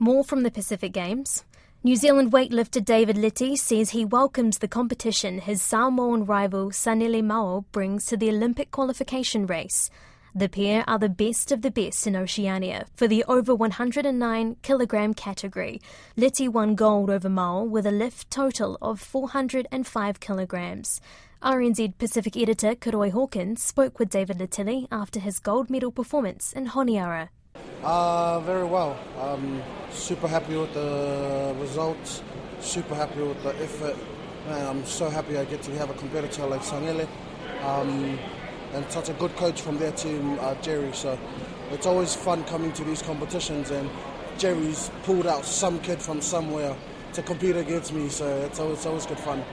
More from the Pacific Games. New Zealand weightlifter David Liti says he welcomes the competition his Samoan rival Sanele Mao brings to the Olympic qualification race. The pair are the best of the best in Oceania for the over 109 kilogram category. Liti won gold over Mao with a lift total of 405 kilograms. RNZ Pacific editor Koroi Hawkins spoke with David Liti after his gold medal performance in Honiara. Uh, very well. Um, super happy with the results. Super happy with the effort. Man, I'm so happy I get to have a competitor like Sanele. Um, and such a good coach from their team, uh, Jerry. So it's always fun coming to these competitions, and Jerry's pulled out some kid from somewhere to compete against me. So it's always, it's always good fun.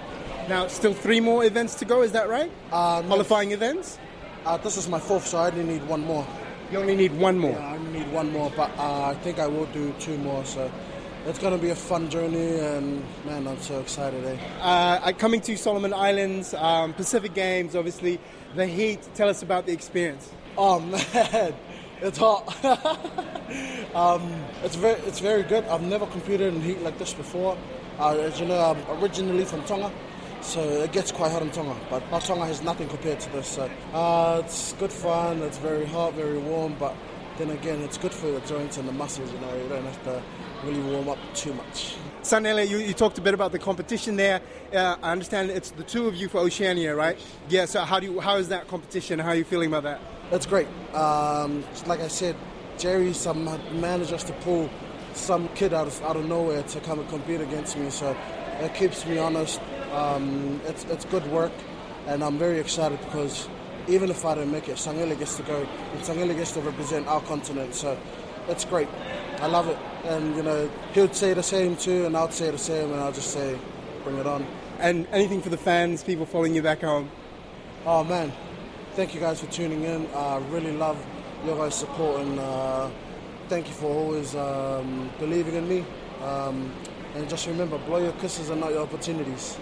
Now, still three more events to go, is that right? Uh, Qualifying no, events? Uh, this is my fourth, so I only need one more. You only need one more? Yeah, I only need one more, but uh, I think I will do two more, so it's going to be a fun journey, and man, I'm so excited. Eh? Uh, coming to Solomon Islands, um, Pacific Games, obviously, the heat. Tell us about the experience. Oh, man, it's hot. um, it's, very, it's very good. I've never competed in heat like this before. Uh, as you know, I'm originally from Tonga. So it gets quite hot in Tonga, but Tonga has nothing compared to this. So uh, it's good fun. It's very hot, very warm, but then again, it's good for the joints and the muscles. You know, you don't have to really warm up too much. Sanele, you, you talked a bit about the competition there. Uh, I understand it's the two of you for Oceania, right? Yeah. So how do you, how is that competition? How are you feeling about that? It's great. Um, like I said, Jerry some managed us to pull some kid out of out of nowhere to come and compete against me. So it keeps me honest. Um, it's, it's good work, and I'm very excited because even if I don't make it, Sanele gets to go, and gets to represent our continent. So it's great. I love it. And, you know, he would say the same too, and I'd say the same, and I'll just say, bring it on. And anything for the fans, people following you back home? Oh, man. Thank you guys for tuning in. I really love your guys' support, and uh, thank you for always um, believing in me. Um, and just remember, blow your kisses and not your opportunities.